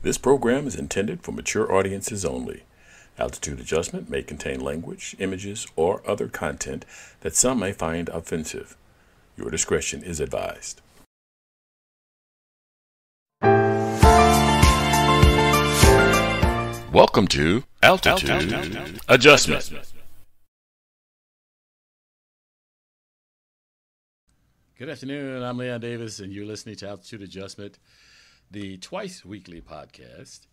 This program is intended for mature audiences only. Altitude adjustment may contain language, images, or other content that some may find offensive. Your discretion is advised. Welcome to Altitude, Altitude. Adjustment. Good afternoon. I'm Leon Davis, and you're listening to Altitude Adjustment, the twice weekly podcast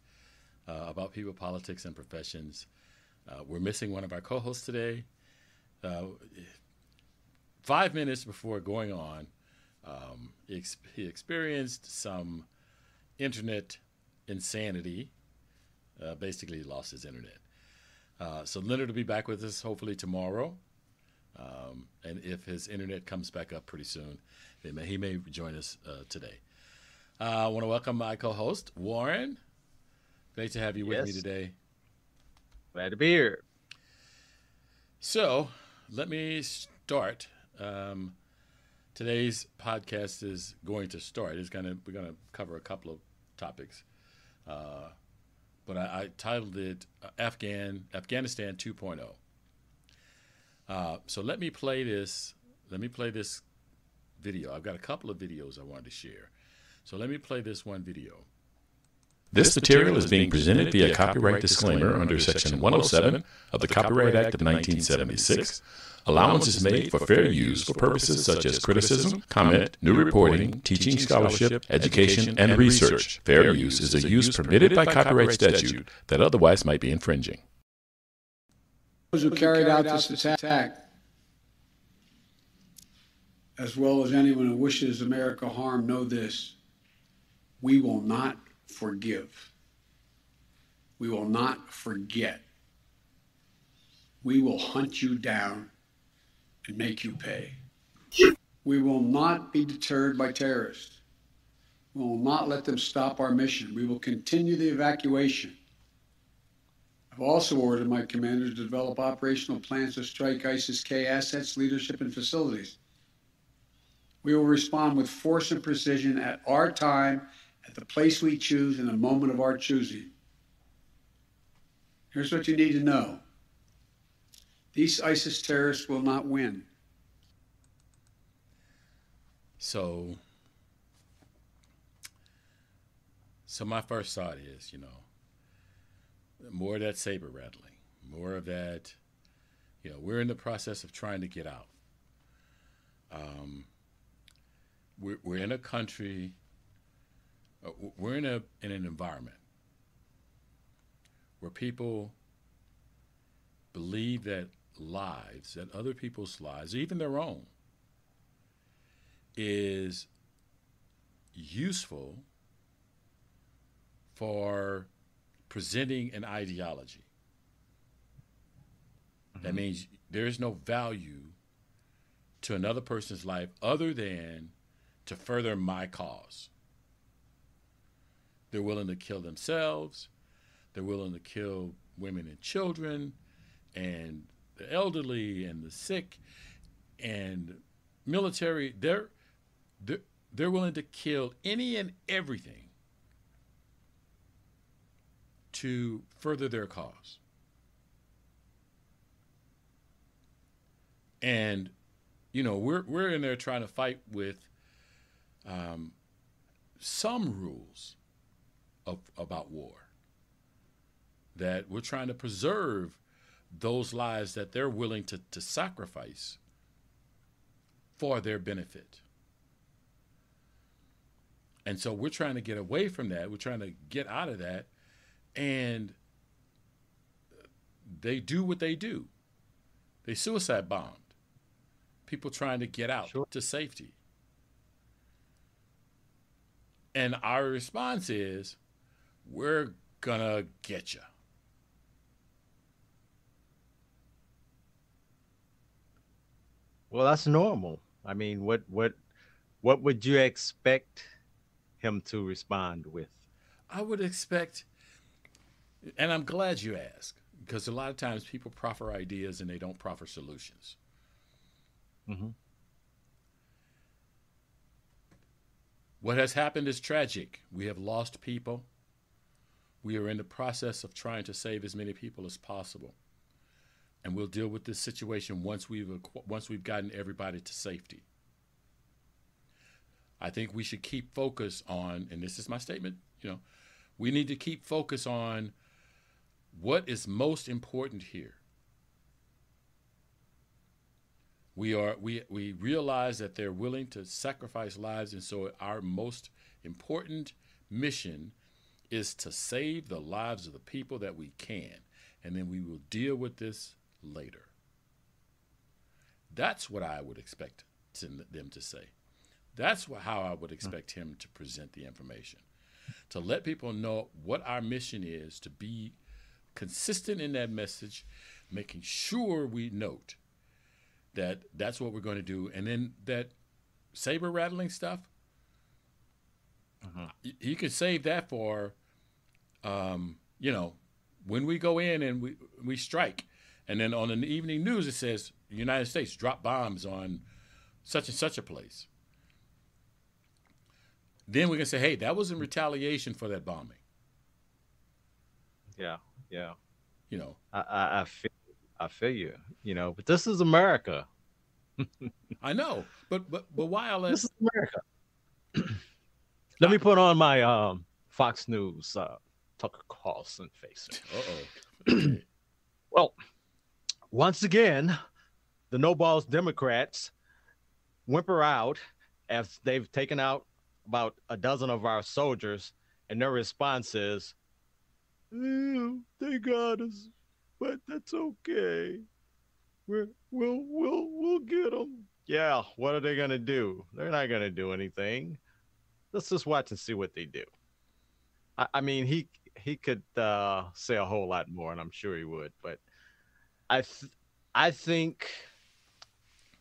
uh, about people, politics, and professions. Uh, we're missing one of our co hosts today. Uh, five minutes before going on, um, he, ex- he, experienced some internet insanity. Uh, basically, he lost his internet. Uh, so, Leonard will be back with us hopefully tomorrow. Um, and if his internet comes back up pretty soon, may, he may join us uh, today. Uh, I want to welcome my co-host Warren. Great to have you with yes. me today. Glad to be here. So let me start. Um, today's podcast is going to start. It's gonna we're gonna cover a couple of topics, uh, but I, I, titled it uh, Afghan Afghanistan 2.0. Uh, so let me play this. Let me play this video. I've got a couple of videos I wanted to share. So let me play this one video. This material is being presented via copyright disclaimer under Section 107 of the Copyright Act of 1976. Allowance is made for fair use for purposes such as criticism, comment, new reporting, teaching scholarship, education, and research. Fair use is a use permitted by copyright statute that otherwise might be infringing. Those who carried out this attack as well as anyone who wishes America harm, know this. We will not forgive. We will not forget. We will hunt you down and make you pay. We will not be deterred by terrorists. We will not let them stop our mission. We will continue the evacuation. I've also ordered my commanders to develop operational plans to strike ISIS K assets, leadership, and facilities. We will respond with force and precision at our time, at the place we choose, in the moment of our choosing. Here's what you need to know these ISIS terrorists will not win. So, so my first thought is, you know, more of that saber rattling, more of that, you know, we're in the process of trying to get out. Um, we're, we're in a country, we're in, a, in an environment where people believe that lives, that other people's lives, even their own, is useful for presenting an ideology. Mm-hmm. That means there is no value to another person's life other than to further my cause. They're willing to kill themselves. They're willing to kill women and children and the elderly and the sick and military. They're, they're, they're willing to kill any and everything to further their cause. And, you know, we're, we're in there trying to fight with um, some rules of, about war. That we're trying to preserve those lives that they're willing to, to sacrifice for their benefit. And so we're trying to get away from that. We're trying to get out of that. And they do what they do. They suicide bombed. People trying to get out sure. to safety. And our response is, we're gonna get you. Well, that's normal. I mean, what what what would you expect him to respond with? I would expect, and I'm glad you asked, because a lot of times people proffer ideas and they don't proffer solutions. Mm-hmm. What has happened is tragic. We have lost people. We are in the process of trying to save as many people as possible, and we'll deal with this situation once we've once we've gotten everybody to safety. I think we should keep focus on, and this is my statement. You know, we need to keep focus on what is most important here. We are we we realize that they're willing to sacrifice lives, and so our most important mission is to save the lives of the people that we can, and then we will deal with this later. That's what I would expect to, them to say. That's how I would expect him to present the information. To let people know what our mission is, to be consistent in that message, making sure we note that that's what we're going to do. And then that saber rattling stuff, uh-huh. you can save that for, um, you know, when we go in and we, we strike. And then on the evening news, it says United States dropped bombs on such and such a place. Then we can say, hey, that was in retaliation for that bombing. Yeah, yeah. You know, I, I, I feel, I feel you. You know, but this is America. I know, but but but while this is America. Let me put on my um, Fox News uh, Tucker Carlson face. Well, once again, the no balls Democrats whimper out as they've taken out about a dozen of our soldiers, and their response is, "They got us, but that's okay. We're, we'll we'll we'll get them." Yeah, what are they gonna do? They're not gonna do anything. Let's just watch and see what they do. I, I mean, he he could uh, say a whole lot more, and I'm sure he would. But I th- I think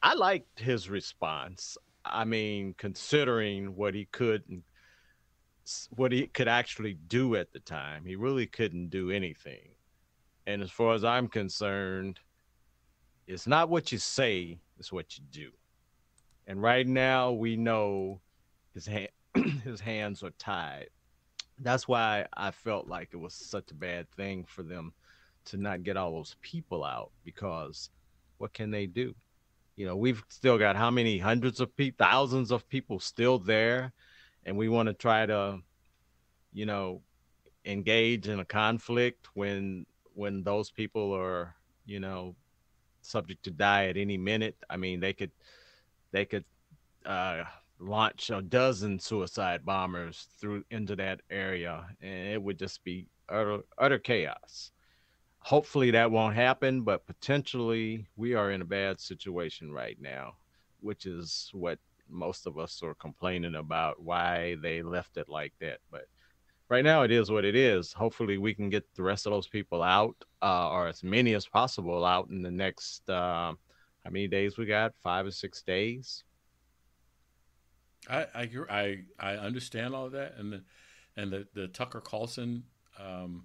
I liked his response. I mean, considering what he could what he could actually do at the time, he really couldn't do anything. And as far as I'm concerned, it's not what you say, it's what you do. And right now we know his hand his hands are tied. That's why I felt like it was such a bad thing for them to not get all those people out because what can they do? you know we've still got how many hundreds of people thousands of people still there and we want to try to you know engage in a conflict when when those people are you know subject to die at any minute i mean they could they could uh, launch a dozen suicide bombers through into that area and it would just be utter, utter chaos hopefully that won't happen, but potentially we are in a bad situation right now, which is what most of us are complaining about why they left it like that. But right now it is what it is. Hopefully we can get the rest of those people out, uh, or as many as possible out in the next uh, how many days we got? Five or six days. I I I, I understand all of that, and the and the the Tucker Carlson um,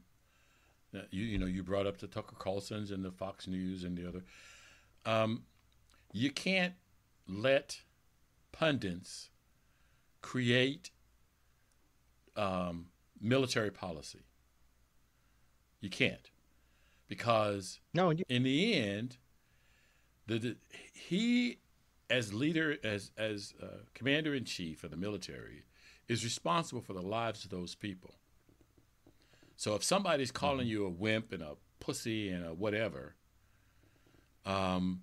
you, you know, you brought up the Tucker Carlsons and the Fox News and the other. Um, you can't let pundits create um, military policy. You can't, because no, you- in the end, the, the he as leader as as uh, commander in chief of the military is responsible for the lives of those people. So if somebody's calling mm-hmm. you a wimp and a pussy and a whatever, um,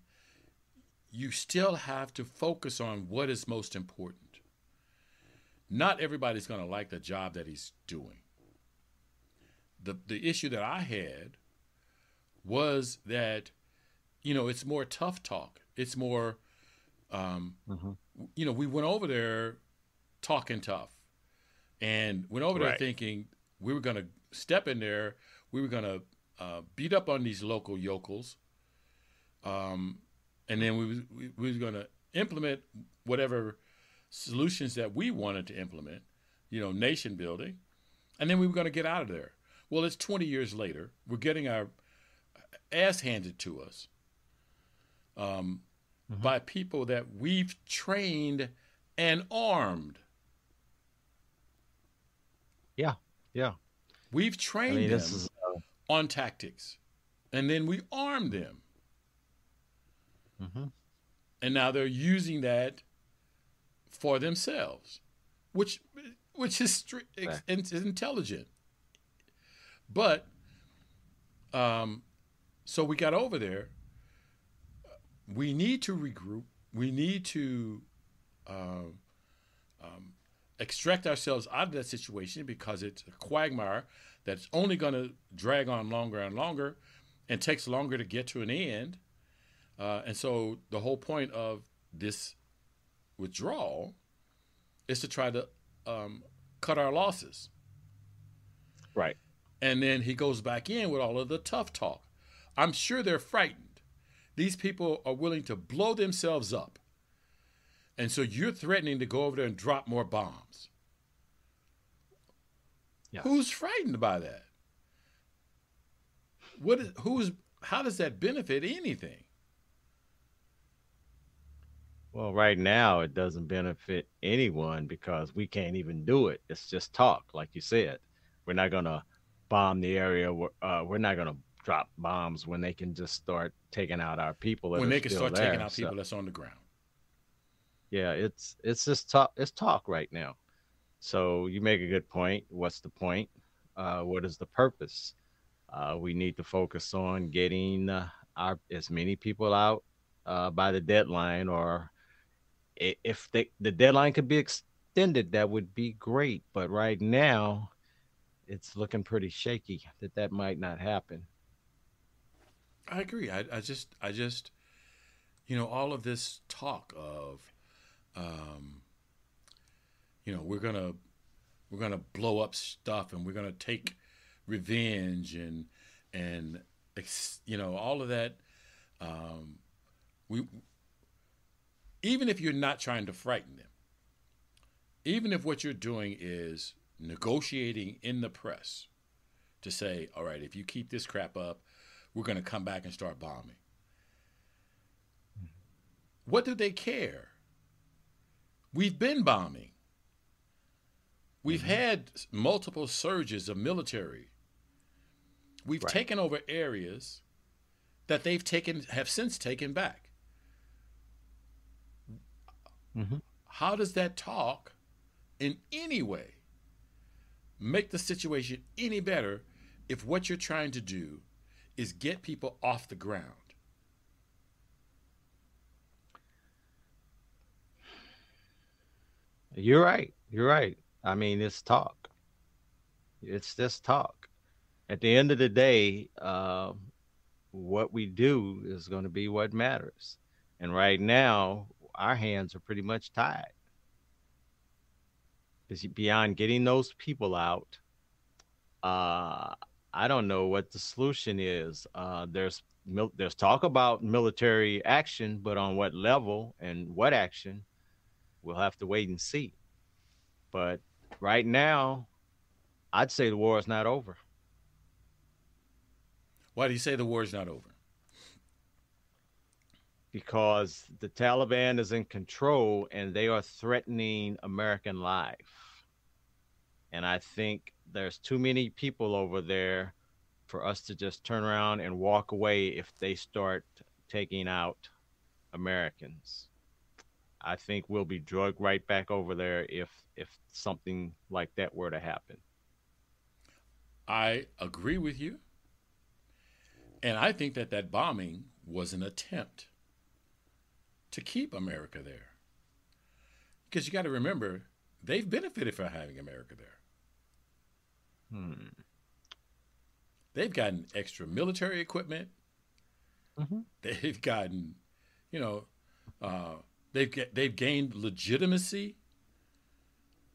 you still have to focus on what is most important. Not everybody's going to like the job that he's doing. The, the issue that I had was that, you know, it's more tough talk. It's more, um, mm-hmm. you know, we went over there talking tough and went over right. there thinking we were going to step in there. We were going to uh, beat up on these local yokels, um, and then we, we, we were going to implement whatever solutions that we wanted to implement, you know, nation building, and then we were going to get out of there. Well, it's 20 years later. We're getting our ass handed to us um, mm-hmm. by people that we've trained and armed. Yeah, yeah. We've trained I mean, them is uh, on tactics, and then we arm them, mhm. and now they're using that for themselves, which which is stri- ex- is intelligent. But um, so we got over there. We need to regroup. We need to um, um, extract ourselves out of that situation because it's a quagmire that's only going to drag on longer and longer and takes longer to get to an end. Uh, and so the whole point of this withdrawal is to try to um, cut our losses. right. And then he goes back in with all of the tough talk. I'm sure they're frightened. These people are willing to blow themselves up. And so you're threatening to go over there and drop more bombs. Yeah. Who's frightened by that? What is, who's how does that benefit anything? Well, right now it doesn't benefit anyone because we can't even do it. It's just talk, like you said. We're not gonna bomb the area. We're, uh, we're not gonna drop bombs when they can just start taking out our people. that when they can start taking there. out So, people that's on the ground. yeah, it's it's just talk. It's talk right now. So you make a good point. What's the point? Uh, what is the purpose? Uh, we need to focus on getting uh, our as many people out uh, by the deadline, or if they, the deadline could be extended, that would be great. But right now, it's looking pretty shaky that that might not happen. I agree. I, I just, I just, you know, all of this talk of, um, you know, we're gonna, we're gonna blow up stuff and we're gonna take revenge and, and, you know, all of that. Um, we, even if you're not trying to frighten them, even if what you're doing is negotiating in the press to say, all right, if you keep this crap up, we're going to come back and start bombing. What do they care? We've been bombing. We've had multiple surges of military. We've Right. taken over areas that they've taken have since taken back. Mhm. How does that talk in any way make the situation any better if what you're trying to do is get people off the ground? You're right. You're right. I mean, it's talk. It's just talk. At the end of the day, uh, what we do is going to be what matters. And right now, our hands are pretty much tied. Because beyond getting those people out, uh, I don't know what the solution is. Uh, there's mil- there's talk about military action, but on what level and what action, we'll have to wait and see. But right now, I'd say the war is not over. Why do you say the war is not over? because the Taliban is in control and they are threatening American life. And I think there's too many people over there for us to just turn around and walk away if they start taking out Americans. I think we'll be drugged right back over there if if something like that were to happen. I agree with you. And I think that that bombing was an attempt to keep America there. Because you got to remember, they've benefited from having America there. Hmm. They've gotten extra military equipment. Mhm. They've gotten, you know, uh, they've get, they've gained legitimacy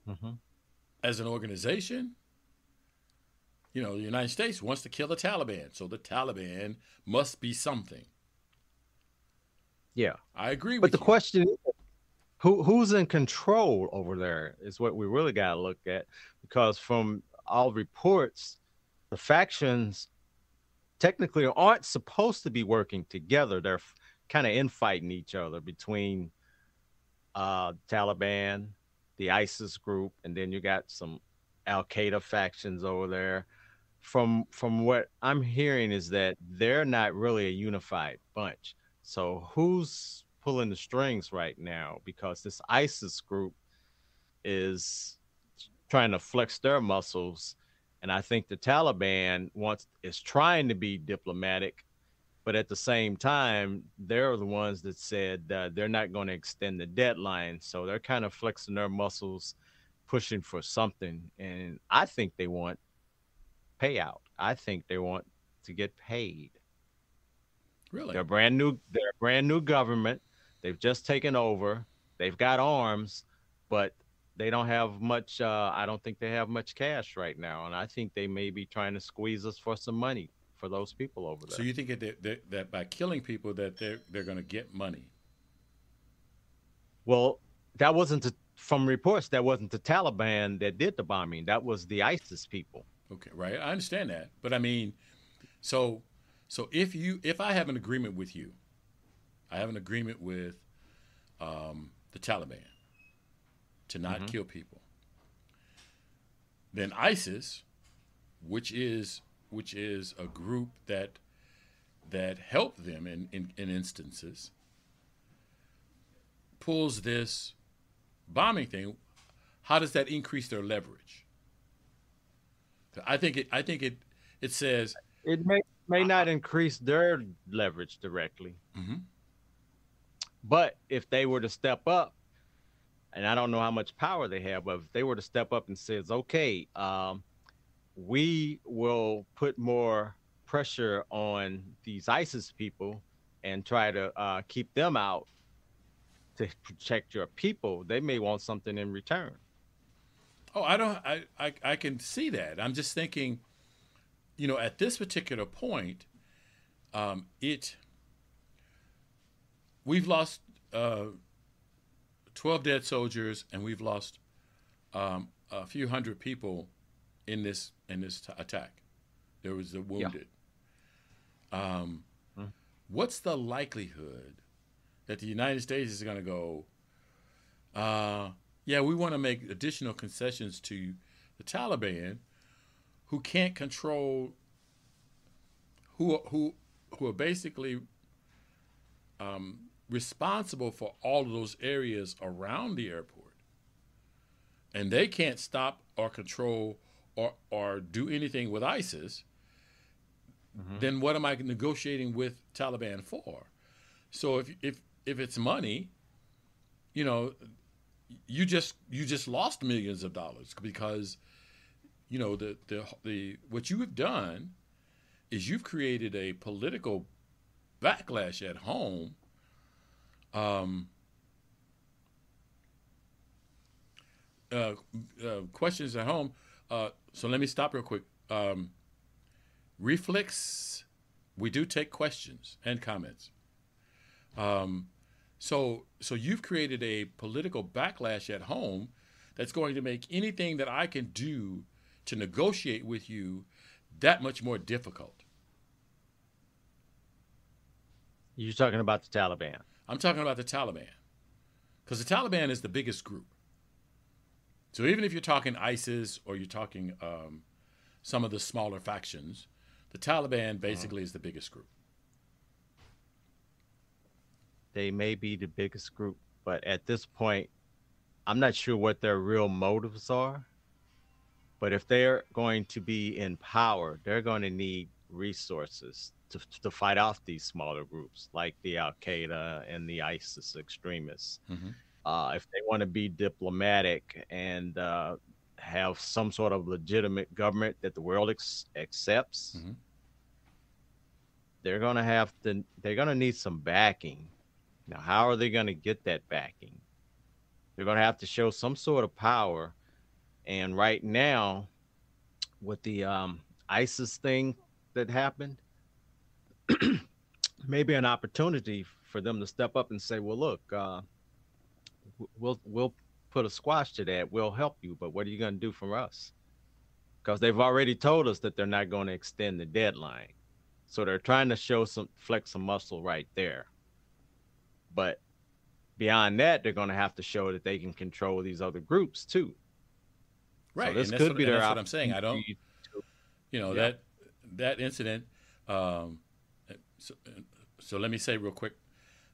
Mhm. as an organization. You know, the United States wants to kill the Taliban, so the Taliban must be something. Yeah. I agree with you. But the you. question is, who who's in control over there is what we really got to look at because from all reports, the factions technically aren't supposed to be working together. They're kind of infighting each other between uh, Taliban, the ISIS group, and then you got some Al Qaeda factions over there. from from what I'm hearing is that they're not really a unified bunch. So who's pulling the strings right now? Because this ISIS group is trying to flex their muscles, and I think the Taliban wants is trying to be diplomatic, but at the same time, they're the ones that said uh, they're not going to extend the deadline. So they're kind of flexing their muscles, pushing for something, and I think they want payout. I think they want to get paid. Really? They're brand new. They're a brand new government. They've just taken over. They've got arms, but they don't have much. Uh, I don't think they have much cash right now, and I think they may be trying to squeeze us for some money for those people over there. So you think that they, they, that by killing people that they're they're going to get money? Well, that wasn't the, from reports. That wasn't the Taliban that did the bombing. That was the ISIS people. Okay, right. I understand that, but I mean, so so if you if I have an agreement with you, I have an agreement with um, the Taliban to not Mhm. kill people. Then ISIS, which is which is a group that that helped them in, in, in instances, pulls this bombing thing. How does that increase their leverage? I think it. I think it. It says It may may not increase their leverage directly, Mhm. but if they were to step up, and I don't know how much power they have, but if they were to step up and says, "Okay, um, we will put more pressure on these ISIS people and try to uh, keep them out to protect your people," they may want something in return. Oh, I don't. I, I I can see that. I'm just thinking, you know, at this particular point, um, it we've lost uh, twelve dead soldiers, and we've lost um, a few hundred people in this in this t- attack. There was the wounded. Um, Hmm. What's the likelihood that the United States is going to go? Uh, yeah, we want to make additional concessions to the Taliban, who can't control, who who who are basically um, responsible for all of those areas around the airport, and they can't stop or control or or do anything with ISIS. Mm-hmm. Then what am I negotiating with Taliban for? So if if if it's money, you know, you just you just lost millions of dollars because you know the the the what you have done is you've created a political backlash at home um, uh, uh, questions at home uh, so let me stop real quick um, reflex we do take questions and comments um, so, so you've created a political backlash at home that's going to make anything that I can do to negotiate with you that much more difficult. You're talking about the Taliban. I'm talking about the Taliban, because the Taliban is the biggest group. So even if you're talking ISIS or you're talking um, some of the smaller factions, the Taliban basically is the biggest group. they may be the biggest group, but at this point, I'm not sure what their real motives are. But if they're going to be in power, they're going to need resources to, to fight off these smaller groups like the Al Qaeda and the ISIS extremists. Mhm. Uh, if they want to be diplomatic and uh, have some sort of legitimate government that the world ex- accepts, Mhm. they're going to have to, they're going to need some backing. Now, how are they going to get that backing? They're going to have to show some sort of power. And right now, with the um, ISIS thing that happened, maybe an opportunity for them to step up and say, "Well, look, uh, we'll we'll put a squash to that. We'll help you, but what are you going to do for us?" Because they've already told us that they're not going to extend the deadline, so they're trying to show some flex some muscle right there. But beyond that, they're going to have to show that they can control these other groups too. Right. this and could what, be their that's what I'm saying. I don't. you know Yeah. that that incident. Um, so, so let me say real quick,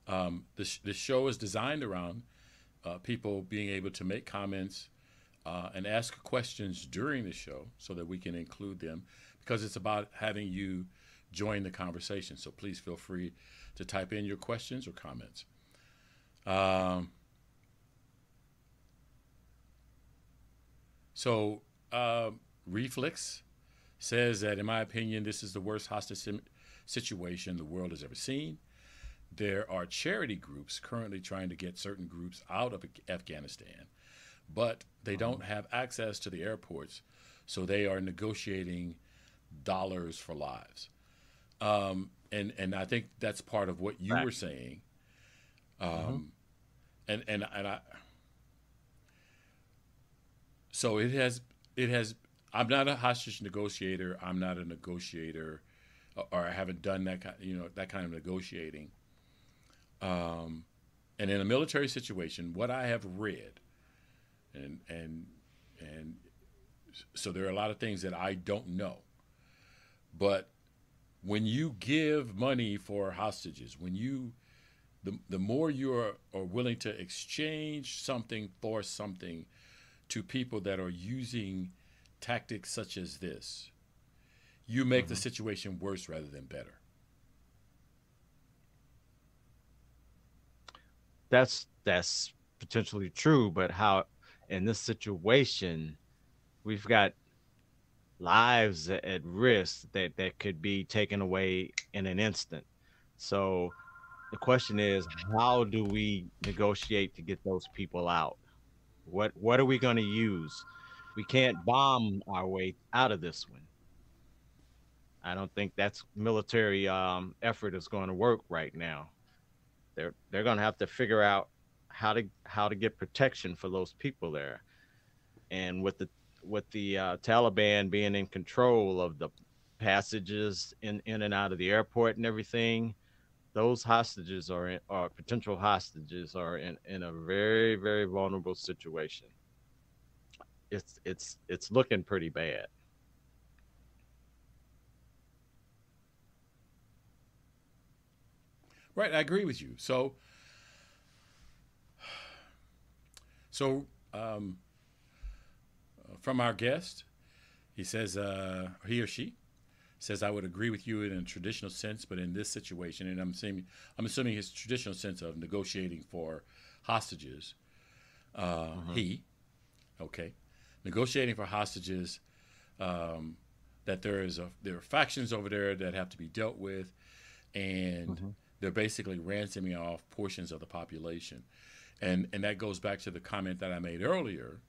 um, this this show is designed around uh, people being able to make comments uh, and ask questions during the show, so that we can include them, because it's about having you join the conversation. So please feel free to type in your questions or comments. Um, so uh, Reflex says that, in my opinion, this is the worst hostage situation the world has ever seen. There are charity groups currently trying to get certain groups out of Afghanistan, but they don't have access to the airports, so they are negotiating dollars for lives. Um, and and I think that's part of what you Right. were saying. Um, and and and I. So it has it has. I'm not a hostage negotiator. I'm not a negotiator, or- I haven't done that kind you know that kind of negotiating. Um, and in a military situation, what I have read, and and and so there are a lot of things that I don't know, but when you give money for hostages, when you the, the more you are, are willing to exchange something for something to people that are using tactics such as this, you make the mm-hmm. situation worse rather than better. That's that's potentially true, but how in this situation we've got lives at risk that that could be taken away in an instant. So the question is how do we negotiate to get those people out? What what are we going to use? We can't bomb our way out of this one. I don't think that's military um, effort is going to work right now. They're they're going to have to figure out how to how to get protection for those people there, and with the with the uh, Taliban being in control of the passages in in and out of the airport and everything, those hostages are in, or potential hostages are in in a very very vulnerable situation. It's it's it's looking pretty bad. Right, I agree with you. So, so um, from our guest, he says uh, he or she says I would agree with you in a traditional sense, but in this situation, and I'm assuming I'm assuming his traditional sense of negotiating for hostages. Uh, He, okay, negotiating for hostages. Um, that there is a there are factions over there that have to be dealt with, and they're basically ransoming off portions of the population, and and that goes back to the comment that I made earlier,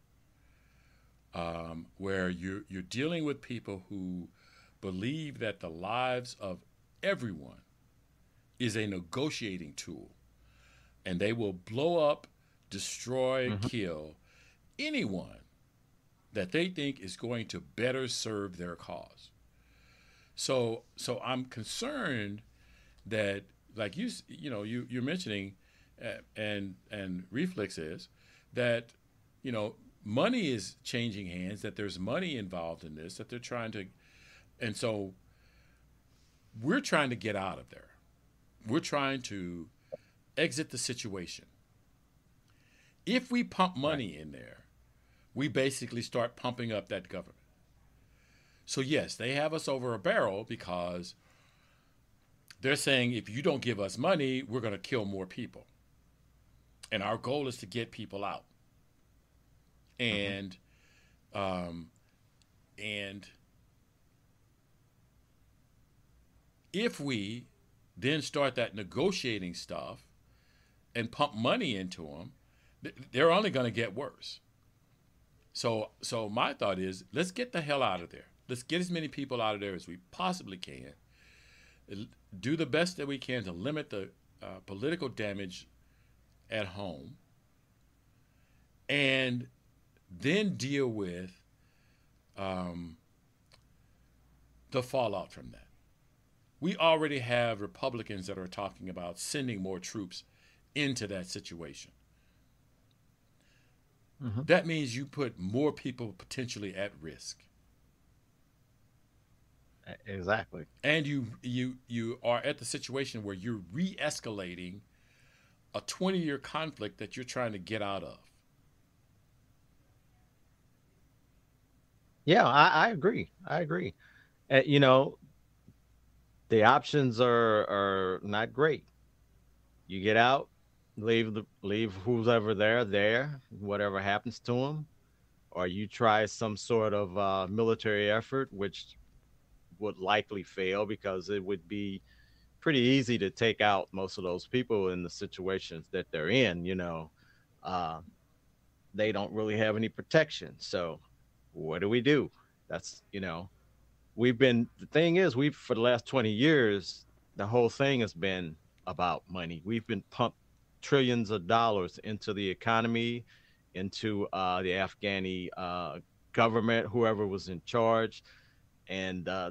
um, where you're you're dealing with people who believe that the lives of everyone is a negotiating tool, and they will blow up, destroy, kill anyone that they think is going to better serve their cause. So so I'm concerned that like you you know you you're mentioning uh, and and reflex is that you know money is changing hands that there's money involved in this that they're trying to and so we're trying to get out of there. We're trying to exit the situation. If we pump money in there we basically start pumping up that government. So yes they have us over a barrel because they're saying if you don't give us money, we're going to kill more people. And our goal is to get people out. And, um, and if we then start that negotiating stuff and pump money into them, they're only going to get worse. So, so my thought is, let's get the hell out of there. Let's get as many people out of there as we possibly can do the best that we can to limit the uh, political damage at home and then deal with um, the fallout from that. We already have Republicans that are talking about sending more troops into that situation. That means you put more people potentially at risk. Exactly. And you you you are at the situation where you're re-escalating a 20-year conflict that you're trying to get out of. Yeah, I, I agree. I agree. Uh, you know, the options are are not great. You get out, leave the leave who's ever there there, whatever happens to them, or you try some sort of uh, military effort, which would likely fail because it would be pretty easy to take out most of those people in the situations that they're in. You know, uh, they don't really have any protection, so what do we do? That's you know, we've been the thing is we've for the last 20 years the whole thing has been about money. We've been pumped trillions of dollars into the economy, into uh, the Afghani uh, government, whoever was in charge, and uh,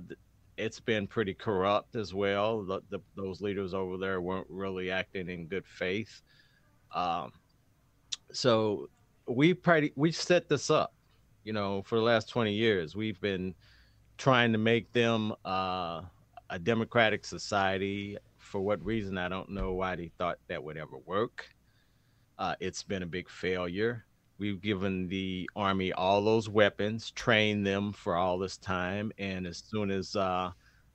it's been pretty corrupt as well. The, the, those leaders over there weren't really acting in good faith. Um, so we pretty we set this up, you know, for the last twenty years. We've been trying to make them uh, a democratic society, for what reason I don't know why they thought that would ever work. Uh, it's been a big failure. We've given the army all those weapons, trained them for all this time, and as soon as uh,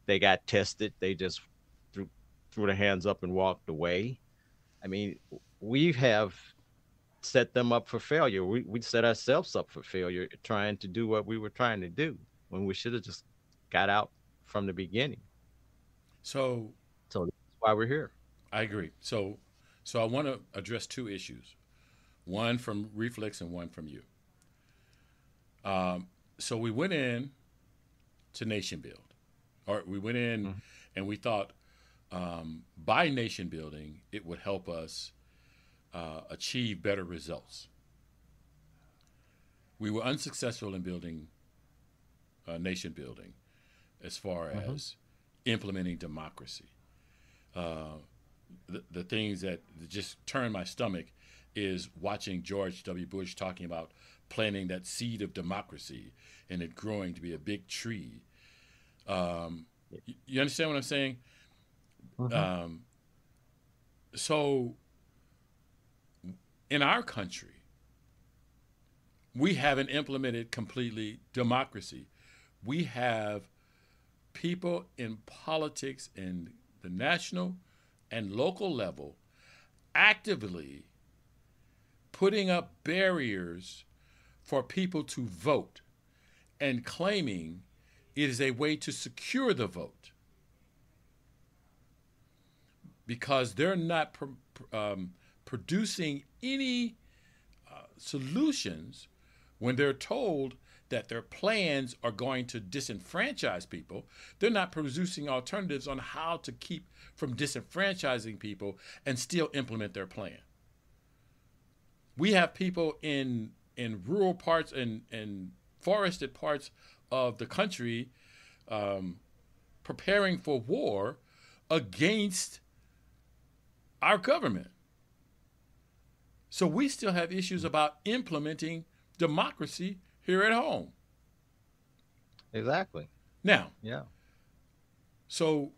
they got tested, they just threw threw their hands up and walked away. I mean, we have set them up for failure. We we set ourselves up for failure trying to do what we were trying to do when we should have just got out from the beginning. So so that's why we're here. I agree. So, so I want to address two issues, one from Reflex and one from you. Um, so we went in to nation build, or we went in mm-hmm. and we thought um, by nation building it would help us uh, achieve better results. We were unsuccessful in building uh, nation building as far mm-hmm. as implementing democracy uh, the, the things that just turn my stomach is watching George W. Bush talking about planting that seed of democracy and it growing to be a big tree. Um, you, understand what I'm saying? Mm-hmm. Um, so, in our country, we haven't implemented completely democracy. We have people in politics in the national and local level actively putting up barriers for people to vote and claiming it is a way to secure the vote because they're not um, producing any uh, solutions when they're told that their plans are going to disenfranchise people, they're not producing alternatives on how to keep from disenfranchising people and still implement their plan. We have people in in rural parts and, and forested parts of the country um, preparing for war against our government. So we still have issues about implementing democracy here at home. Exactly. Now, yeah. So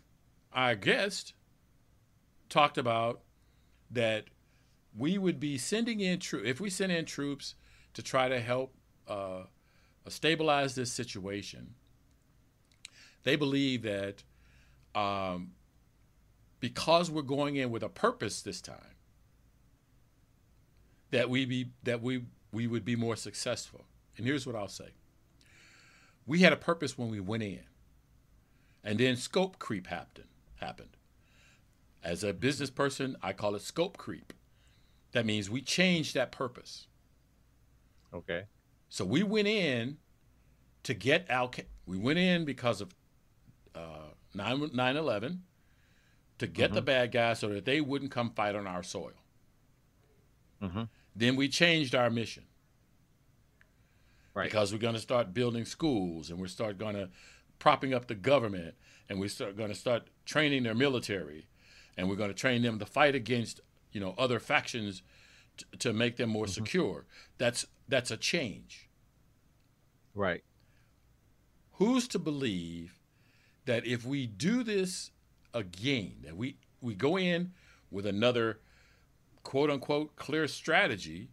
our guest talked about that we would be sending in troops if we send in troops to try to help uh, stabilize this situation. They believe that um, because we're going in with a purpose this time, that we be that we we would be more successful. And here's what I'll say we had a purpose when we went in, and then scope creep happened. happened. As a business person, I call it scope creep. That means we changed that purpose. Okay. So we went in to get Al. We went in because of uh, 9 11 to get mm-hmm. the bad guys so that they wouldn't come fight on our soil. Mm-hmm. Then we changed our mission right. because we're going to start building schools and we're start going to propping up the government and we're going to start training their military and we're going to train them to fight against you know other factions t- to make them more mm-hmm. secure that's that's a change right who's to believe that if we do this again, that we we go in with another quote unquote clear strategy,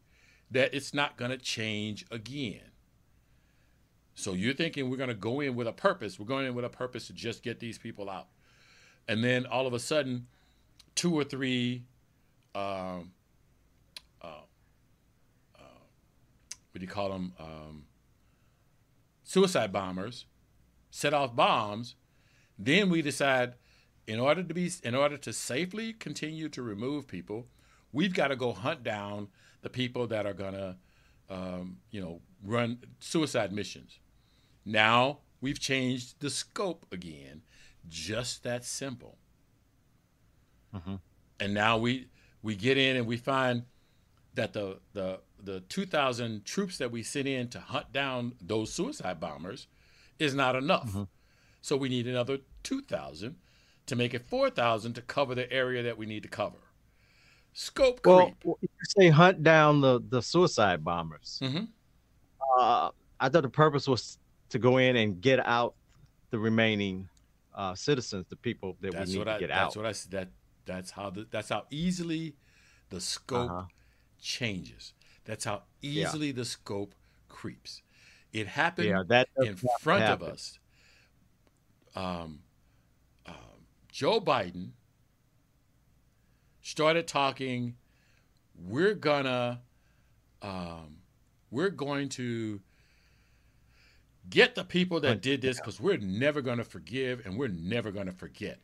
that it's not going to change again. So you're thinking we're going to go in with a purpose. We're going in with a purpose to just get these people out, and then all of a sudden, two or three. Um, uh, uh, what do you call them? Um, suicide bombers set off bombs. Then we decide, in order to be, in order to safely continue to remove people, we've got to go hunt down the people that are gonna, um, you know, run suicide missions. Now we've changed the scope again, just that simple. Mhm. And now we we get in and we find that the the the 2,000 troops that we sent in to hunt down those suicide bombers is not enough. So we need another 2,000 to make it 4,000 to cover the area that we need to cover. Scope creep. Well, you say hunt down the the suicide bombers. Mhm. Uh, I thought the purpose was to go in and get out the remaining uh, citizens, the people that That's we need what to I. get That's out. That's what I said. That that's how the, that's how easily the scope Uh-huh. changes. That's how Yeah. easily the scope creeps. It happened Yeah, that in front of us. Um, um, Joe Biden started talking. We're gonna, um, we're going to get the people that did this because we're never gonna forgive and we're never gonna forget.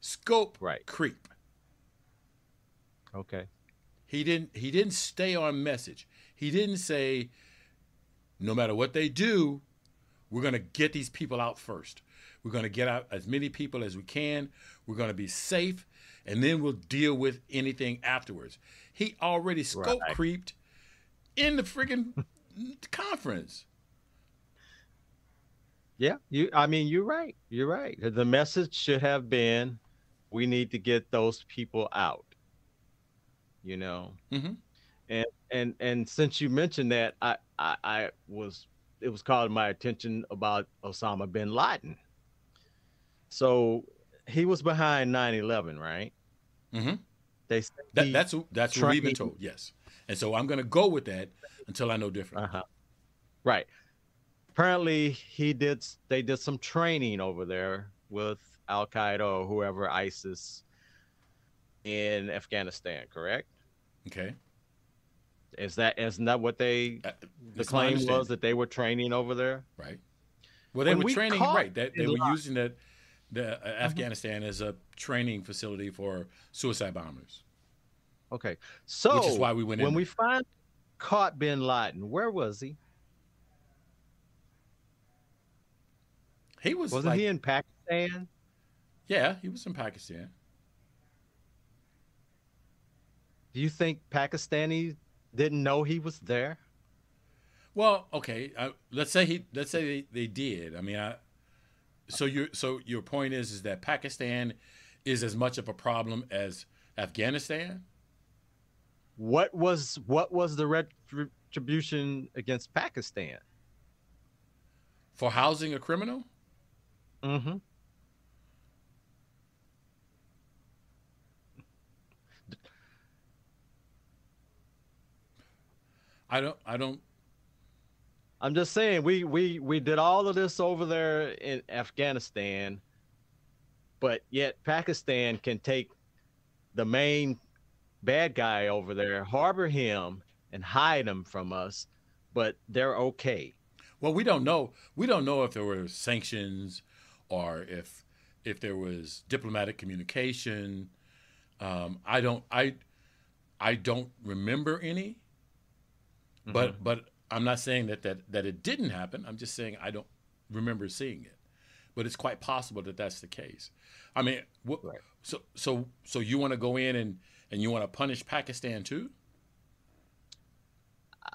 Scope Right. creep. Okay. He didn't he didn't stay on message. He didn't say no matter what they do, we're going to get these people out first. We're going to get out as many people as we can. We're going to be safe and then we'll deal with anything afterwards. He already scope Right. creeped in the friggin' conference. Yeah, you. I mean, you're right. You're right. The message should have been, we need to get those people out. You know, Mhm. and and and since you mentioned that, I I, I was it was calling my attention about Osama bin Laden. So he was behind 9/11, right? mm-hmm. They said That, that's that's what we've been told. Yes. And so I'm going to go with that until I know different. Uh-huh. Right. Apparently, he did. They did some training over there with Al Qaeda or whoever ISIS in Afghanistan. Correct? Okay. Is that isn't that what they? Uh, The claim was that they were training over there. right? Well, they When were we training right. That they were using the the uh, Afghanistan as a training facility for suicide bombers. Okay. So which is why we went when in we find caught Bin Laden, where was he? He was Wasn't like, he in Pakistan? Yeah, he was in Pakistan. Do you think Pakistani didn't know he was there? Well, okay, uh, let's say he let's say they, they did. I mean, I, so your so your point is is that Pakistan is as much of a problem as Afghanistan? What was what was the retribution against Pakistan? for housing a criminal? Mm-hmm. I don't I don't I'm just saying we we we did all of this over there in Afghanistan, but yet Pakistan can take the main bad guy over there, harbor him, and hide him from us, but they're okay. Well, we don't know. We don't know if there were sanctions or if if there was diplomatic communication. Um, I don't. I I don't remember any. But mm-hmm. but I'm not saying that, that that it didn't happen. I'm just saying I don't remember seeing it. But it's quite possible that that's the case. I mean, what, Right. so so so you want to go in and and you want to punish Pakistan too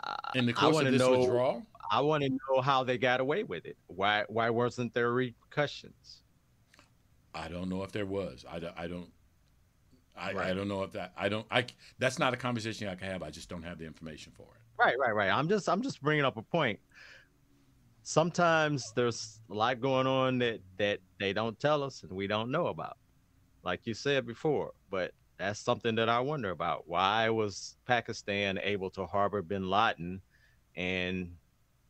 uh, in the I course wanna of this know- withdrawal? I want to know how they got away with it. Why why wasn't there repercussions? I don't know if there was. I don't. I don't. I, I don't know if that. I don't. I. That's not a conversation I can have. I just don't have the information for it. Right, right, right. I'm just I'm just bringing up a point. sometimes there's a lot going on that that they don't tell us and we don't know about like you said before but that's something that i wonder about why was pakistan able to harbor bin laden and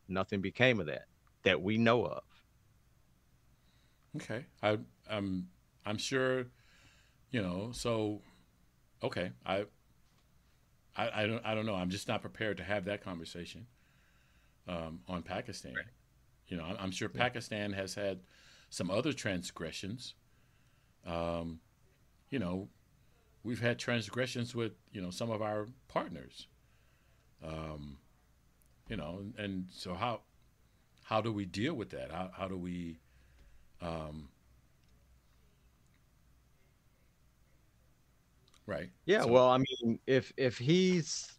nothing became of that that we know of okay i i'm i'm sure you know so okay i I, I don't I don't know. I'm just not prepared to have that conversation um, on Pakistan. Right. You know, I'm sure Pakistan has had some other transgressions. Um, you know, we've had transgressions with you know some of our partners. Um, you know, and so how how do we deal with that? How how do we um, right? Yeah, so, well, I mean, if if he's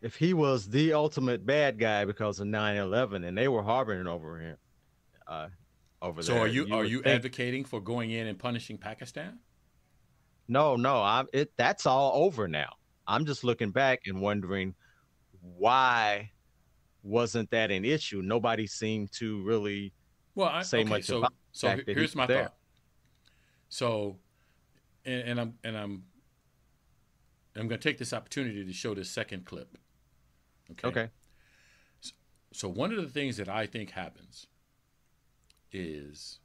if he was the ultimate bad guy because of 9-11 and they were harboring over him uh, over so there. So are you, you are you think... advocating for going in and punishing Pakistan? No, no, I'm it that's all over now. I'm just looking back and wondering why wasn't that an issue? Nobody seemed to really well I, say okay, much so, about so here's my there. thought. So and, and I'm and I'm I'm going to take this opportunity to show this second clip. Okay. Okay. So, so one of the things that I think happens is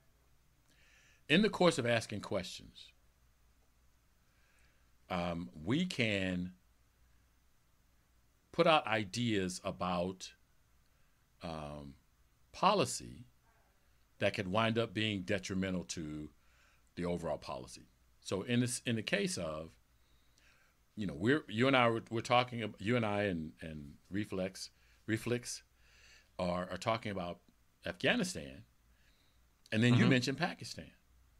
in the course of asking questions, um, we can put out ideas about um, policy that could wind up being detrimental to the overall policy. So in this, in the case of you know, we're you and I were, we're talking you and I and and reflex reflex are are talking about Afghanistan, and then mm-hmm. you mentioned Pakistan,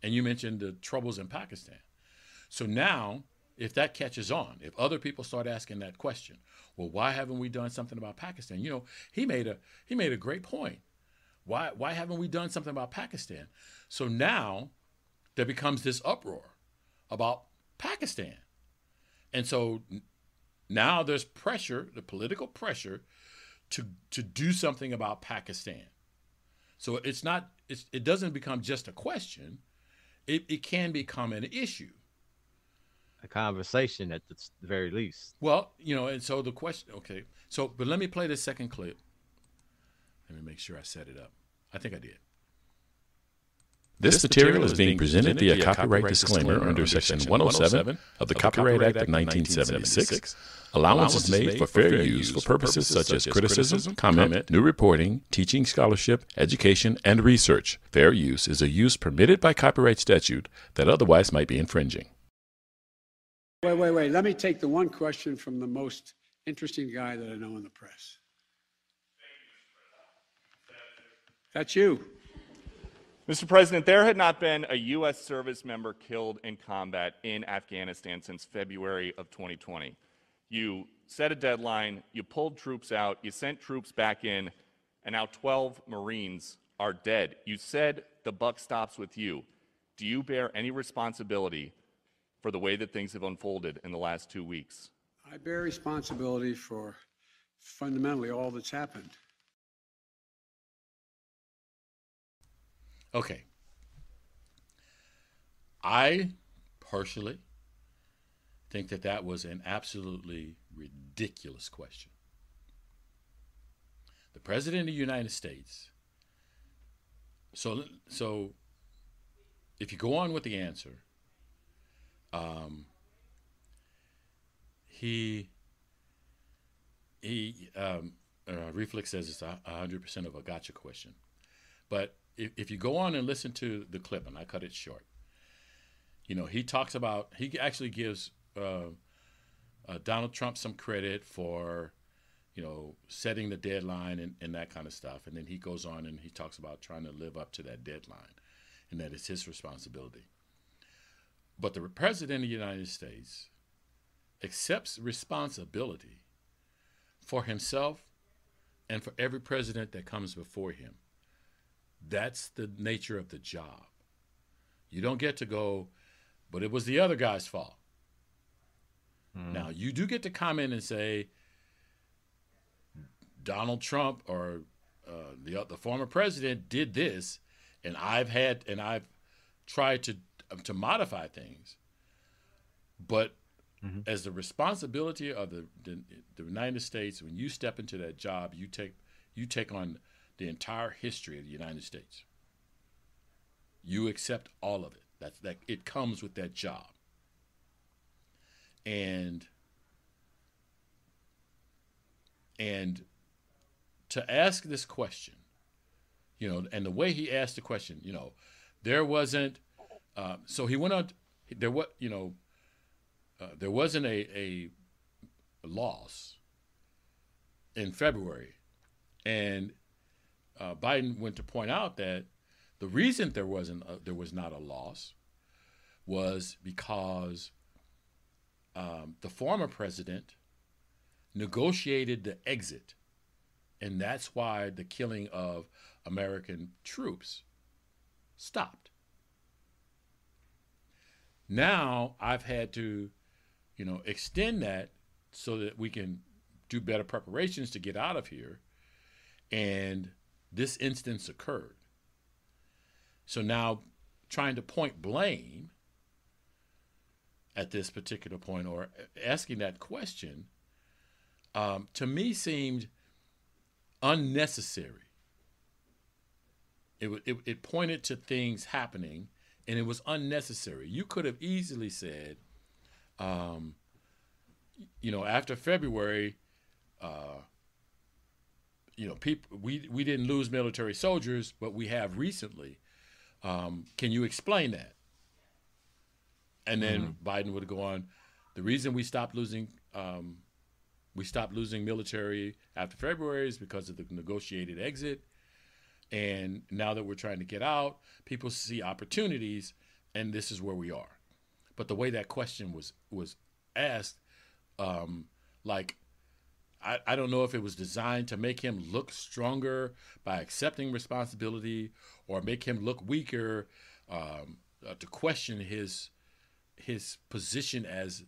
and you mentioned the troubles in Pakistan. So now, if that catches on, if other people start asking that question, well, why haven't we done something about Pakistan? You know, he made a he made a great point. Why why haven't we done something about Pakistan? So now there becomes this uproar about Pakistan. And so now there's pressure, the political pressure, to to do something about Pakistan. So it's not it's, it doesn't become just a question. It, it can become an issue. A conversation at the very least. Well, you know, and so the question okay. So but let me play the second clip. Let me make sure I set it up. I think I did. This material is being presented via copyright disclaimer under Section 107 of the Copyright Act of 1976. Allowance is made for fair use for purposes such as criticism, comment, new reporting, teaching, scholarship, education, and research. Fair use is a use permitted by copyright statute that otherwise might be infringing. Wait, wait, wait. Let me take the one question from the most interesting guy that I know in the press. That's you. Mr. President, there had not been a U.S. service member killed in combat in Afghanistan since February of 2020. You set a deadline, you pulled troops out, you sent troops back in, and now 12 Marines are dead. You said the buck stops with you. Do you bear any responsibility for the way that things have unfolded in the last two weeks? I bear responsibility for fundamentally all that's happened. Okay. I personally think that that was an absolutely ridiculous question. The President of the United States. So, so if you go on with the answer, um, he he um, uh, reflex says it's a hundred percent of a gotcha question, but if, if you go on and listen to the clip, and I cut it short, you know, he talks about, he actually gives uh, uh, Donald Trump some credit for, you know, setting the deadline and, and that kind of stuff. And then he goes on and he talks about trying to live up to that deadline and that it's his responsibility. But the President of the United States accepts responsibility for himself and for every president that comes before him. That's the nature of the job. You don't get to go, but it was the other guy's fault. Mm. Now, you do get to comment and say, Donald Trump or uh, the the former president did this, and I've had and I've tried to to modify things, but mm-hmm. as the responsibility of the, the the United States, when you step into that job, you take you take on the entire history of the United States. You accept all of it. That's that it comes with that job. And and to ask this question, you know, and the way he asked the question, you know, there wasn't. Uh, so he went on. There was, you know, uh, there wasn't a, a loss in February, and uh, Biden went to point out that the reason there wasn't a, there was not a loss was because um, the former president negotiated the exit, and that's why the killing of American troops stopped. Now I've had to, you know, extend that so that we can do better preparations to get out of here. And this instance occurred. So now trying to point blame at this particular point or asking that question um, to me seemed unnecessary. It, it, it pointed to things happening and it was unnecessary. You could have easily said, um, you know, after February, uh, you know, people we we didn't lose military soldiers, but we have recently. Um, can you explain that? And then mm-hmm. Biden would go on. The reason we stopped losing um, we stopped losing military after February is because of the negotiated exit. And now that we're trying to get out, people see opportunities, and this is where we are. But the way that question was was asked, um, like, I, I don't know if it was designed to make him look stronger by accepting responsibility, or make him look weaker, um, uh, to question his his position as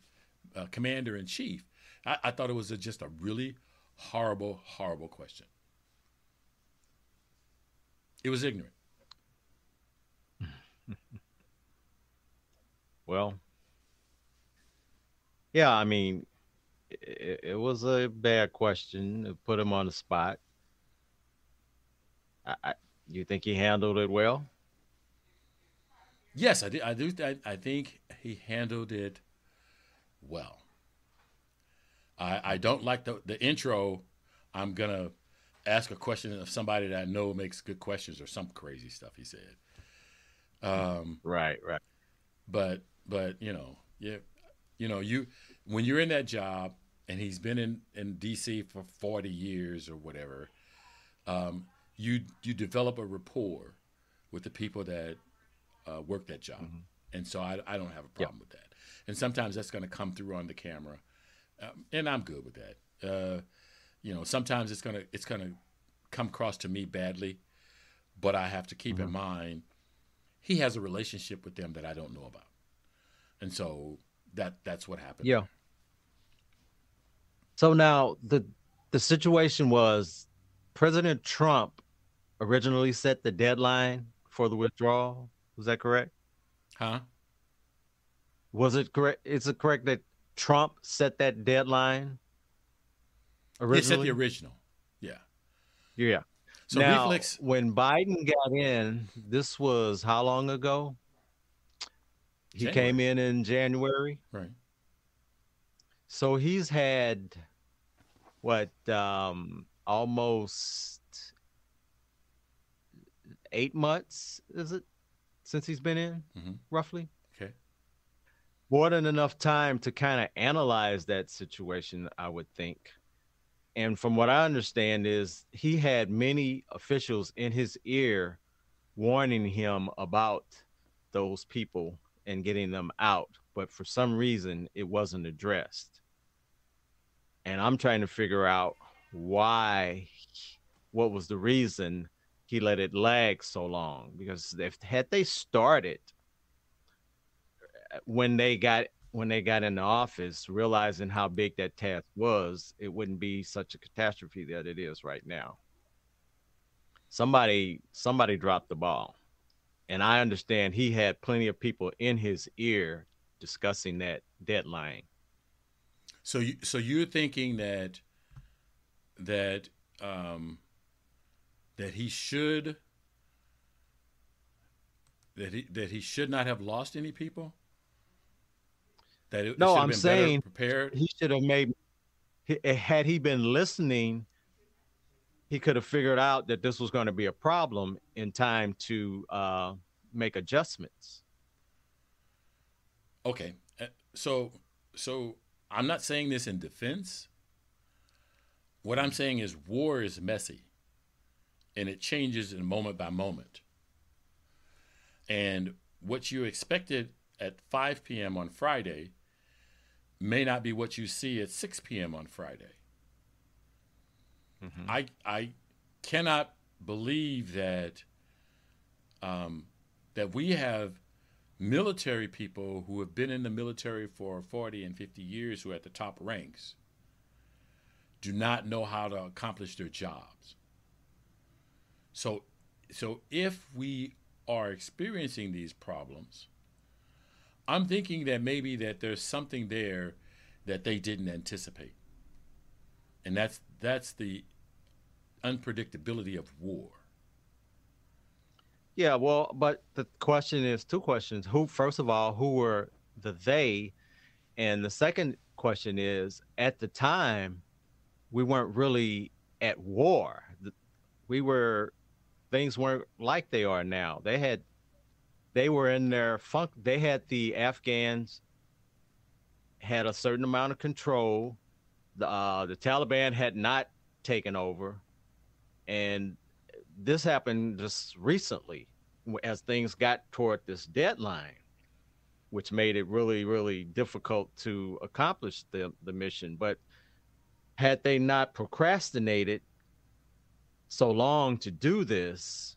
uh, commander in chief. I, I thought it was a, just a really horrible, horrible question. It was ignorant. well, yeah, I mean, it, it, was a bad question to put him on the spot. I, I, you think he handled it well? Yes, I do. I do. I, I think he handled it well. I, I don't like the, the intro. I'm gonna ask a question of somebody that I know makes good questions or some crazy stuff he said. Um, right, right. But but you know, yeah, you know, you when you're in that job and he's been in in DC for 40 years or whatever, um, you you develop a rapport with the people that uh, work that job, mm-hmm. and so I, I don't have a problem yep. with that. And sometimes that's going to come through on the camera um, and I'm good with that. Uh, you know, sometimes it's gonna it's gonna come across to me badly, but I have to keep mm-hmm. in mind he has a relationship with them that I don't know about, and so that that's what happened. Yeah. So now the the situation was President Trump originally set the deadline for the withdrawal. Was that correct? Huh? Was it correct? Is it correct that Trump set that deadline? Originally? He set the original. Yeah. Yeah. So now, reflex... when Biden got in, this was how long ago? He January. came in in January. Right. So he's had what um almost 8 months is it since he's been in mm-hmm. roughly? Okay more than enough time to kind of analyze that situation, I would think. And from what I understand is he had many officials in his ear warning him about those people and getting them out, but for some reason it wasn't addressed. And I'm trying to figure out why what was the reason he let it lag so long because if had they started uh, when they got when they got in the office, realizing how big that task was, it wouldn't be such a catastrophe that it is right now. somebody somebody dropped the ball. And I understand he had plenty of people in his ear discussing that deadline. So you so you're thinking that that um, that he should that he that he should not have lost any people. That it, no, it I'm saying prepared. He should have made. Had he been listening, he could have figured out that this was going to be a problem in time to uh, make adjustments. Okay, uh, so so I'm not saying this in defense. What I'm saying is war is messy and it changes in moment by moment. And what you expected at 5 p.m. on Friday may not be what you see at 6 p.m. on Friday. Mm-hmm. I I cannot believe that um, that we have military people who have been in the military for 40 and 50 years who are at the top ranks do not know how to accomplish their jobs. So, so if we are experiencing these problems, I'm thinking that maybe that there's something there that they didn't anticipate. And that's that's the unpredictability of war. Yeah, well, but the question is two questions. Who first of all, who were the they? And the second question is at the time we weren't really at war. We were things weren't like they are now. They had they were in their funk they had the Afghans had a certain amount of control. The uh, the Taliban had not taken over and this happened just recently as things got toward this deadline which made it really really difficult to accomplish the the mission. But had they not procrastinated so long to do this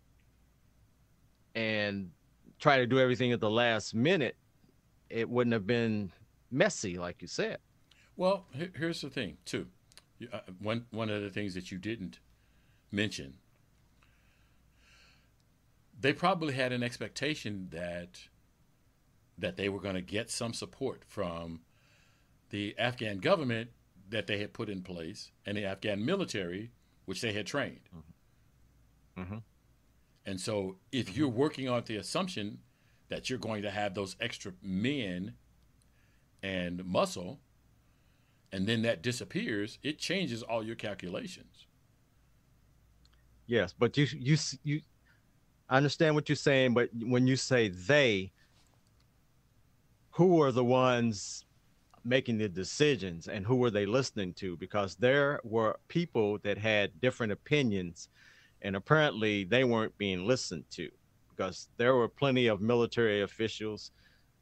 and try to do everything at the last minute it wouldn't have been messy like you said. Well here's the thing too. Uh, one one of the things that you didn't mention they probably had an expectation that that they were going to get some support from the Afghan government that they had put in place and the Afghan military, which they had trained. Mm-hmm. Mm-hmm. And so, if mm-hmm. you're working on the assumption that you're going to have those extra men and muscle, and then that disappears, it changes all your calculations. Yes, but you you you I understand what you're saying, but when you say they, who are the ones making the decisions and who were they listening to? Because there were people that had different opinions, and apparently they weren't being listened to because there were plenty of military officials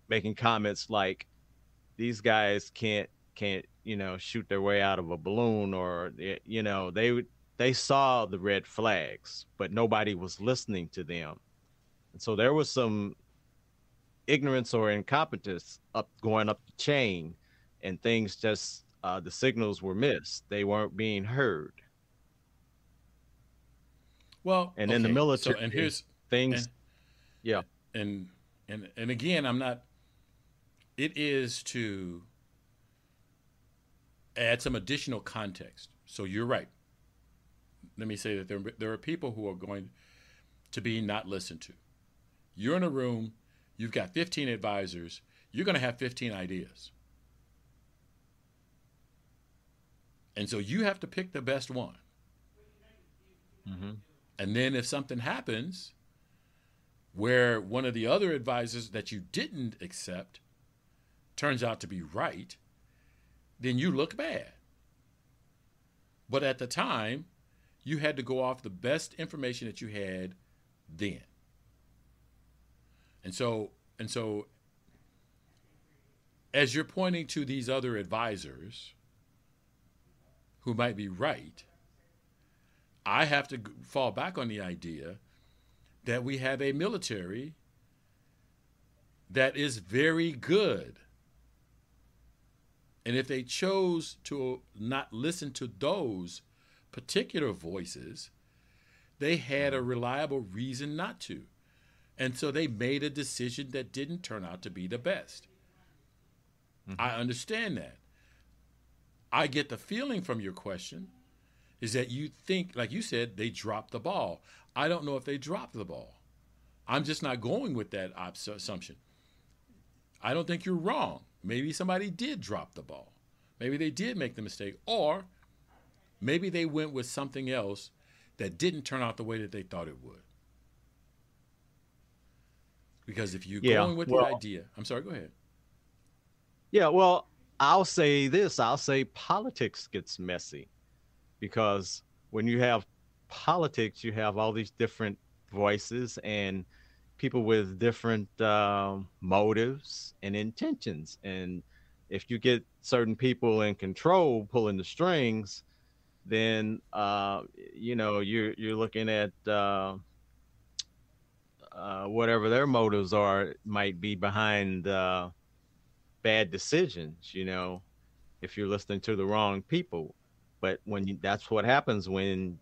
making comments like these guys can't can't you know shoot their way out of a balloon or you know they they saw the red flags, but nobody was listening to them. And so there was some ignorance or incompetence up going up the chain, and things just uh, the signals were missed. They weren't being heard. Well, and okay. in the military, so, and here's things. And, yeah, and and and again, I'm not. It is to add some additional context. So you're right let me say that there, there are people who are going to be not listened to. You're in a room, you've got 15 advisors, you're going to have 15 ideas. And so you have to pick the best one. Mm-hmm. And then if something happens where one of the other advisors that you didn't accept turns out to be right, then you look bad. But at the time, you had to go off the best information that you had then. And so and so as you're pointing to these other advisors who might be right, I have to fall back on the idea that we have a military that is very good. And if they chose to not listen to those particular voices, They had a reliable reason not to. And so they made a decision that didn't turn out to be the best. Mm-hmm. I understand that. I get the feeling from your question is that you think, like you said, they dropped the ball. I don't know if they dropped the ball. I'm just not going with that assumption. I don't think you're wrong. Maybe somebody did drop the ball. Maybe they did make the mistake. Or maybe they went with something else that didn't turn out the way that they thought it would. Because if you're yeah, going with well, the idea, I'm sorry, go ahead. Yeah, well, I'll say this I'll say politics gets messy because when you have politics, you have all these different voices and people with different uh, motives and intentions. And if you get certain people in control pulling the strings, then uh, you know you're you're looking at uh, uh, whatever their motives are might be behind uh, bad decisions. You know, if you're listening to the wrong people. But when you, that's what happens when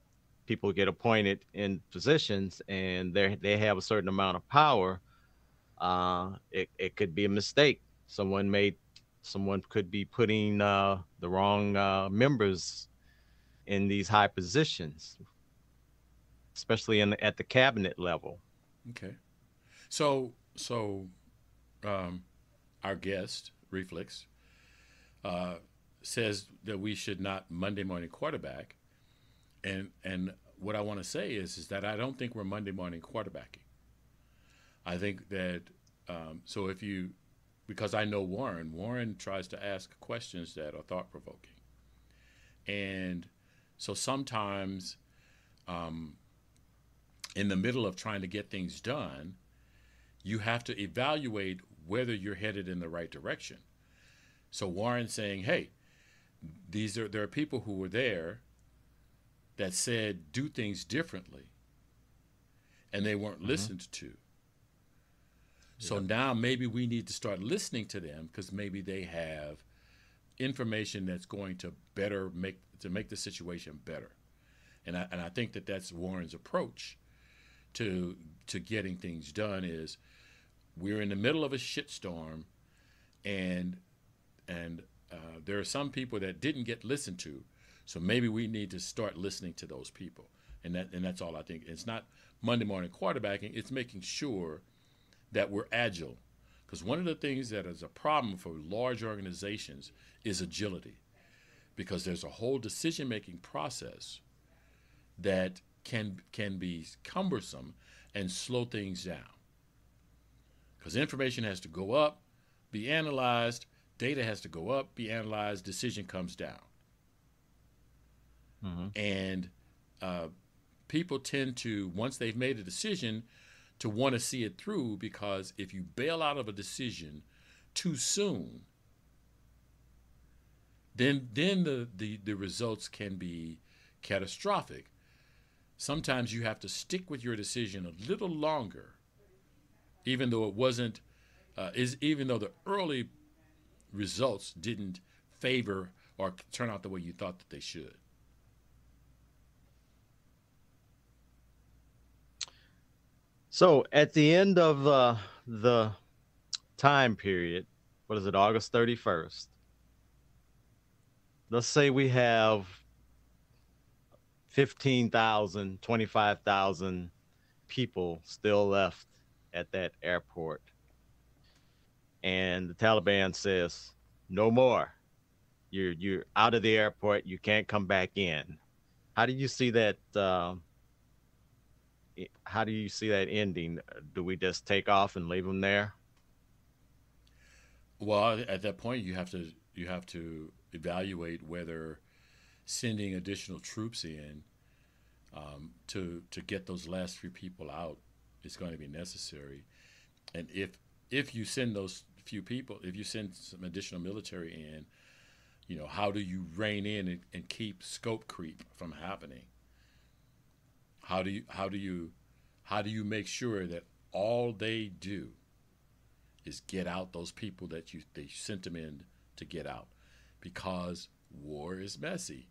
people get appointed in positions and they they have a certain amount of power, uh, it it could be a mistake. Someone made someone could be putting uh, the wrong members in these high positions, especially in at the cabinet level. Okay, so so um, our guest Reflex uh, says that we should not Monday morning quarterback, and and what I want to say is is that I don't think we're Monday morning quarterbacking. I think that um, so if you because I know Warren, Warren tries to ask questions that are thought provoking, and so sometimes, um, in the middle of trying to get things done, you have to evaluate whether you're headed in the right direction. So Warren's saying, "Hey, these are there are people who were there that said do things differently, and they weren't mm-hmm. listened to. So yep. now maybe we need to start listening to them because maybe they have information that's going to better make to make the situation better. And I, and I think that that's Warren's approach to to getting things done is we're in the middle of a shitstorm and and uh, there are some people that didn't get listened to. So maybe we need to start listening to those people. And that and that's all I think. It's not Monday morning quarterbacking. It's making sure that we're agile because one of the things that is a problem for large organizations is agility because there's a whole decision making process that can can be cumbersome and slow things down. Because information has to go up, be analyzed, data has to go up, be analyzed, decision comes down. Mm-hmm. And uh, people tend to, once they've made a decision, to want to see it through because if you bail out of a decision too soon, then then the, the, the results can be catastrophic. Sometimes you have to stick with your decision a little longer, even though it wasn't, uh, is even though the early results didn't favor or turn out the way you thought that they should. So at the end of uh, the time period, what is it, August 31st? let's say we have 15,000, 25,000 people still left at that airport. And the Taliban says, no more. You're, you're out of the airport. You can't come back in. How do you see that? Uh, how do you see that ending? Do we just take off and leave them there? Well, at that point, you have to you have to evaluate whether sending additional troops in um, to to get those last few people out is going to be necessary. And if if you send those few people, if you send some additional military in, you know, how do you rein in and, and keep scope creep from happening? How do you how do you how do you make sure that all they do is get out those people that you they sent them in to get out? because war is messy.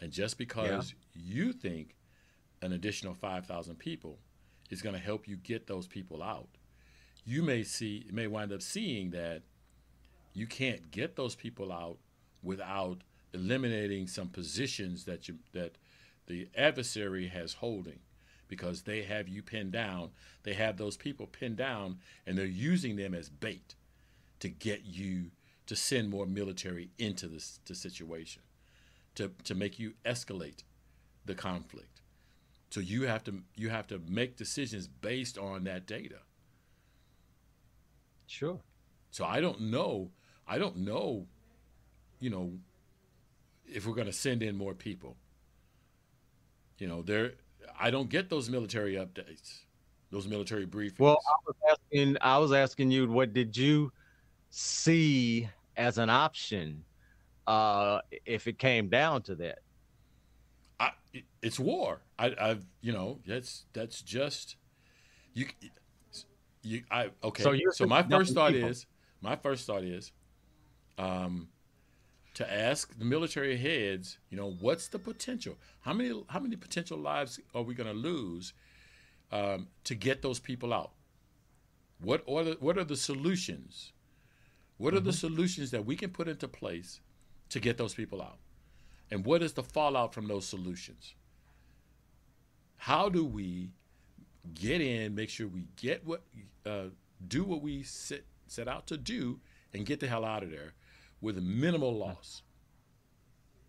And just because yeah. you think an additional 5,000 people is going to help you get those people out. You may see, may wind up seeing that you can't get those people out without eliminating some positions that you that the adversary has holding because they have you pinned down. They have those people pinned down and they're using them as bait to get you to send more military into this the situation, to, to make you escalate the conflict. So you have to you have to make decisions based on that data. Sure. So I don't know. I don't know. You know, if we're going to send in more people. You know, there. I don't get those military updates, those military briefings. Well, I was asking. I was asking you, what did you see as an option uh, if it came down to that? I, it's war. I, I've, you know, that's that's just you. You, I okay. So so my first thought people. is, my first thought is, um, to ask the military heads, you know, what's the potential? How many how many potential lives are we going to lose um, to get those people out? What are the, what are the solutions? What are the solutions that we can put into place to get those people out? And what is the fallout from those solutions? How do we get in, make sure we get what, uh, do what we set, set out to do, and get the hell out of there with minimal hmm. loss?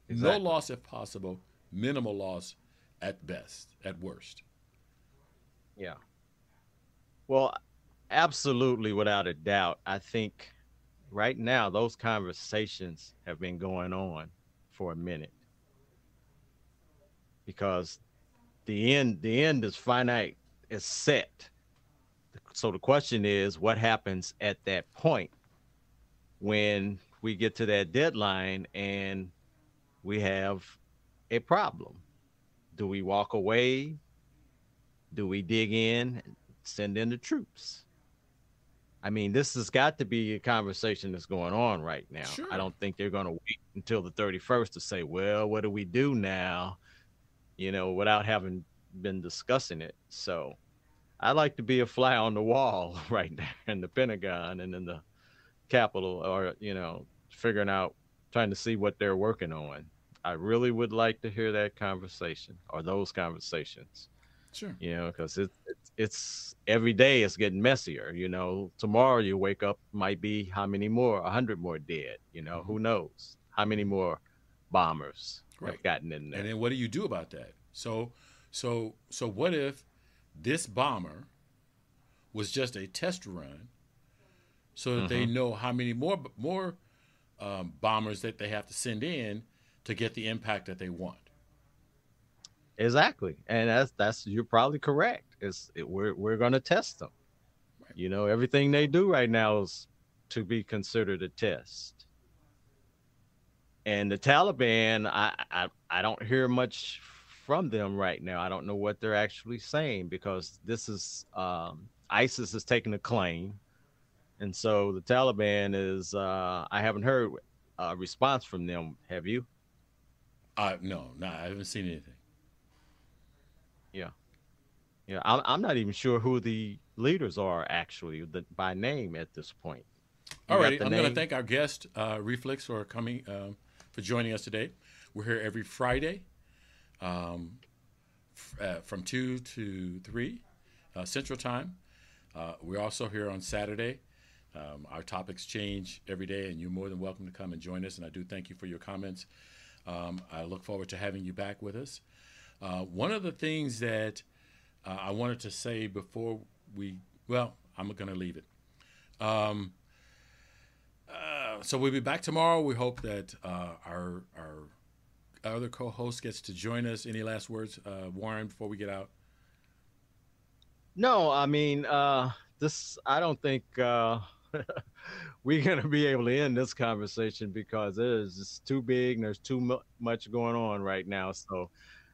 Exactly. No loss if possible, minimal loss at best, at worst. Yeah. Well, absolutely, without a doubt. I think right now those conversations have been going on for a minute because the end the end is finite is set so the question is what happens at that point when we get to that deadline and we have a problem. Do we walk away? Do we dig in? And send in the troops. I mean this has got to be a conversation that's going on right now. Sure. i don't think they're going to wait until the 31st to say well what do we do now? You know without having been discussing it. So i like to be a fly on the wall right there in the pentagon and in the capitol or you know figuring out trying to see what they're working on i really would like to hear that conversation or those conversations Sure. you know, because it, it's it's every day it's getting messier. You know, tomorrow you wake up might be how many more, a hundred more dead. You know, who mm-hmm. knows how many more bombers Right. have gotten in there. And then what do you do about that? So, so, so what if this bomber was just a test run, so that they know how many more more um, bombers that they have to send in to get the impact that they want? Exactly, and that's that's you're probably correct. It's it, we're we're gonna test them. Right. You know, everything they do right now is to be considered a test. And the Taliban, I I, I don't hear much from them right now. I don't know what they're actually saying because this is um, ISIS is taking a claim, and so the Taliban is. Uh, I haven't heard a response from them. Have you? Uh, no, no, I haven't seen anything. Yeah, Yeah. I'm, I'm not even sure who the leaders are actually the, by name at this point. You All got I'm going to thank our guest, uh, Reflex, for coming, um, for joining us today. We're here every Friday um, f- uh, from 2 to 3 uh, Central Time. Uh, we're also here on Saturday. Um, our topics change every day, and you're more than welcome to come and join us. And I do thank you for your comments. Um, I look forward to having you back with us. Uh, one of the things that uh, I wanted to say before we, well, I'm going to leave it. Um, uh, so we'll be back tomorrow. We hope that uh, our our other co-host gets to join us. Any last words, uh, Warren, before we get out? No, I mean, uh, this. I don't think we're gonna be able to end this conversation because it is just too big and there's too mu- much going on right now. So,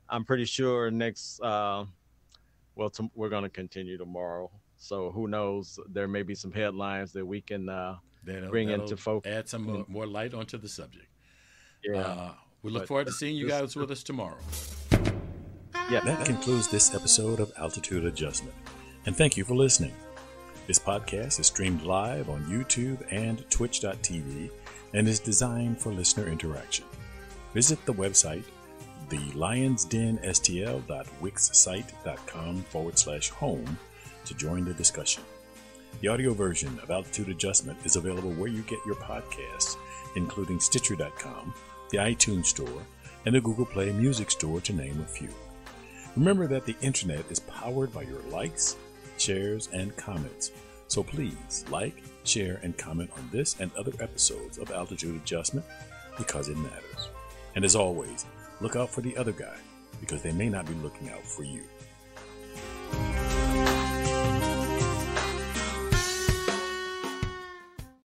I'm pretty sure next. Uh, well, tom we're gonna continue tomorrow. So who knows? There may be some headlines that we can. Uh, That'll, Bring into that'll focus. Add some more, more light onto the subject. yeah. Uh, we look But forward to seeing you this- guys with us tomorrow. yeah. Yeah. That concludes this episode of Altitude Adjustment. And thank you for listening. This podcast is streamed live on YouTube and Twitch.tv and is designed for listener interaction. Visit the website, thelionsdenstl.wixsite.com forward slash home to join the discussion. The audio version of Altitude Adjustment is available where you get your podcasts, including Stitcher.com, the iTunes Store, and the Google Play Music Store, to name a few. Remember that the internet is powered by your likes, shares, and comments. So please like, share, and comment on this and other episodes of Altitude Adjustment because it matters. And as always, look out for the other guy because they may not be looking out for you.